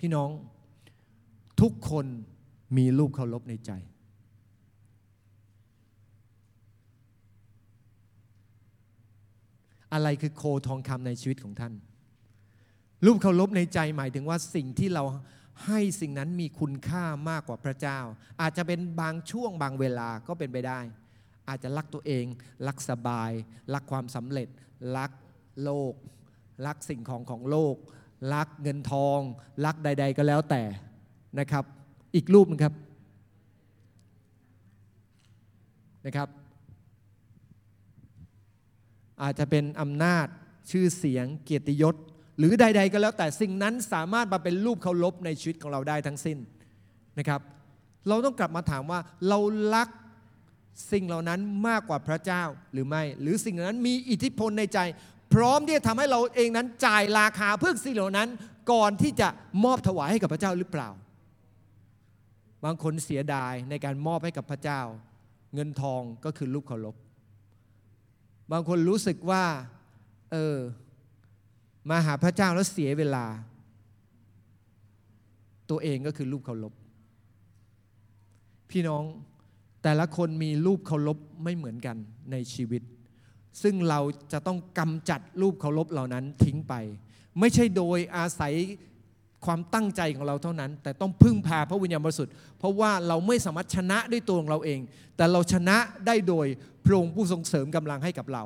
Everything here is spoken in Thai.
พี่น้องทุกคนมีรูปเคารพในใจ อะไรคือโคทองคำในชีวิตของท่าน รูปเคารพในใจหมายถึงว่าสิ่งที่เราให้สิ่งนั้นมีคุณค่ามากกว่าพระเจ้า อาจจะเป็นบางช่วงบางเวลาก็เป็นไปได้ อาจจะรักตัวเอง รักสบาย รักความสำเร็จ รักโลก รักสิ่งของของโลก รักเงินทอง รักใด ๆ ก็แล้วแต่นะครับ อีกรูปนึงครับนะครับ อาจจะเป็นอำนาจชื่อเสียงเกียรติยศ หรือใด ๆ ก็แล้วแต่สิ่งนั้นสามารถมาเป็นรูปเคารพในชีวิตของเราได้ทั้งสิ้นนะครับ เราต้องกลับมาถามว่าเรารักสิ่งเหล่านั้นมากกว่าพระเจ้าหรือไม่ หรือสิ่งเหล่านั้นมีอิทธิพลในใจ พร้อมที่จะทำให้เราเองนั้นจ่ายราคาเพื่อสิ่งเหล่านั้น ก่อนที่จะมอบถวายให้กับพระเจ้าหรือเปล่า บางคนเสียดายในการมอบให้กับพระเจ้า เงินทองก็คือรูปเคารพบางคนรู้สึกว่า เออ มาหาพระเจ้าแล้วเสียเวลา ตัวเองก็คือรูปเคารพพี่น้องแต่ละคนมีรูปเคารพไม่เหมือนกันในชีวิต ซึ่งเราจะต้องกำจัดรูปเคารพเหล่านั้นทิ้งไป ไม่ใช่โดยอาศัยความตั้งใจของเราเท่านั้น แต่ต้องพึ่งพาพระวิญญาณบริสุทธิ์เพราะว่าเราไม่สามารถชนะด้วยตัวของเราเอง แต่เราชนะได้โดยพระองค์ผู้ทรงเสริมกำลังให้กับเรา